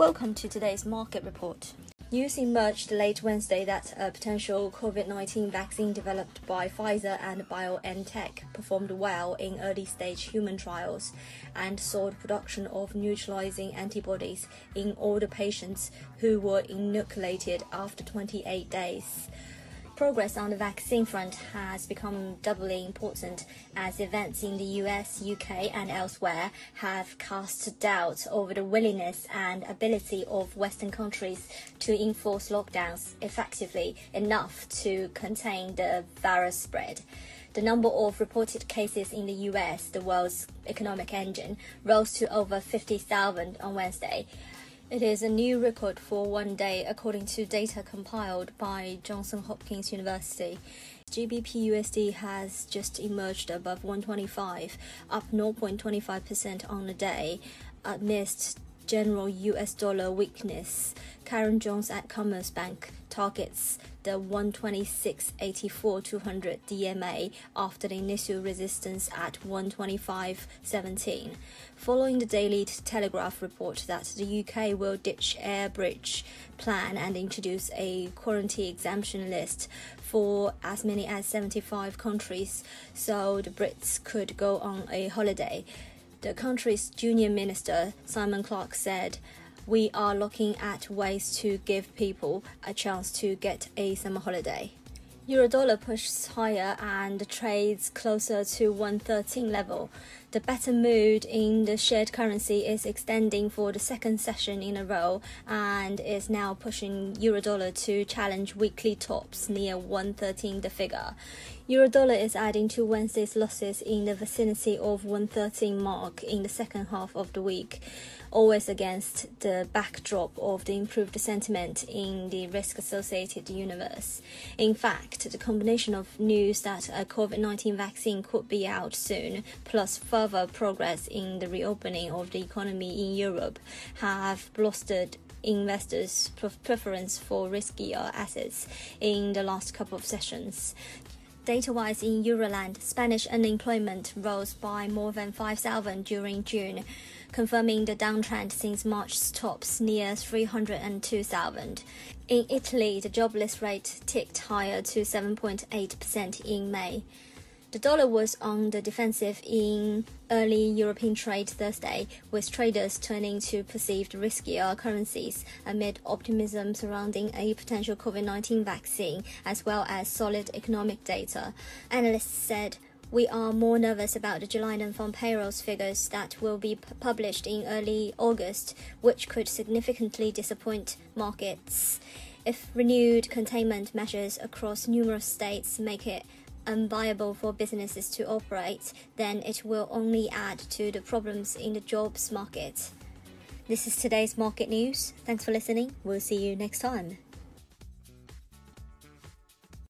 Welcome to today's market report. News emerged late Wednesday that a potential COVID 19 vaccine developed by Pfizer and BioNTech performed well in early stage human trials and saw the production of neutralizing antibodies in all the patients who were inoculated after 28 days progress on the vaccine front has become doubly important as events in the US, UK, and elsewhere have cast doubt over the willingness and ability of Western countries to enforce lockdowns effectively enough to contain the virus spread. The number of reported cases in the US, the world's economic engine, rose to over 50,000 on Wednesday. It is a new record for one day, according to data compiled by Johns Hopkins University. GBP USD has just emerged above 125, up 0.25% on the day, amidst general US dollar weakness. Karen Jones at Commerzbank targets the 126.84 200 DMA after the initial resistance at 125.17. Following the Daily Telegraph report that the UK will ditch air bridge plan and introduce a quarantine exemption list for as many as 75 countries so the Brits could go on a holiday. The country's junior minister, Simon Clarke, said, We are looking at ways to give people a chance to get a summer holiday. Eurodollar pushes higher and trades closer to 113 level. The better mood in the shared currency is extending for the second session in a row and is now pushing Eurodollar to challenge weekly tops near 113 the figure. Eurodollar is adding to Wednesday's losses in the vicinity of 113 mark in the second half of the week always against the backdrop of the improved sentiment in the risk associated universe. In fact, the combination of news that a COVID 19 vaccine could be out soon, plus further progress in the reopening of the economy in Europe, have bolstered investors' preference for riskier assets in the last couple of sessions. Data wise in Euroland, Spanish unemployment rose by more than 5,000 during June, confirming the downtrend since March's tops near 302,000. In Italy, the jobless rate ticked higher to 7.8% in May. The dollar was on the defensive in early European trade Thursday, with traders turning to perceived riskier currencies amid optimism surrounding a potential COVID 19 vaccine as well as solid economic data. Analysts said we are more nervous about the July non-farm payrolls figures that will be published in early August, which could significantly disappoint markets. If renewed containment measures across numerous states make it unviable for businesses to operate, then it will only add to the problems in the jobs market. This is today's market news. Thanks for listening. We'll see you next time.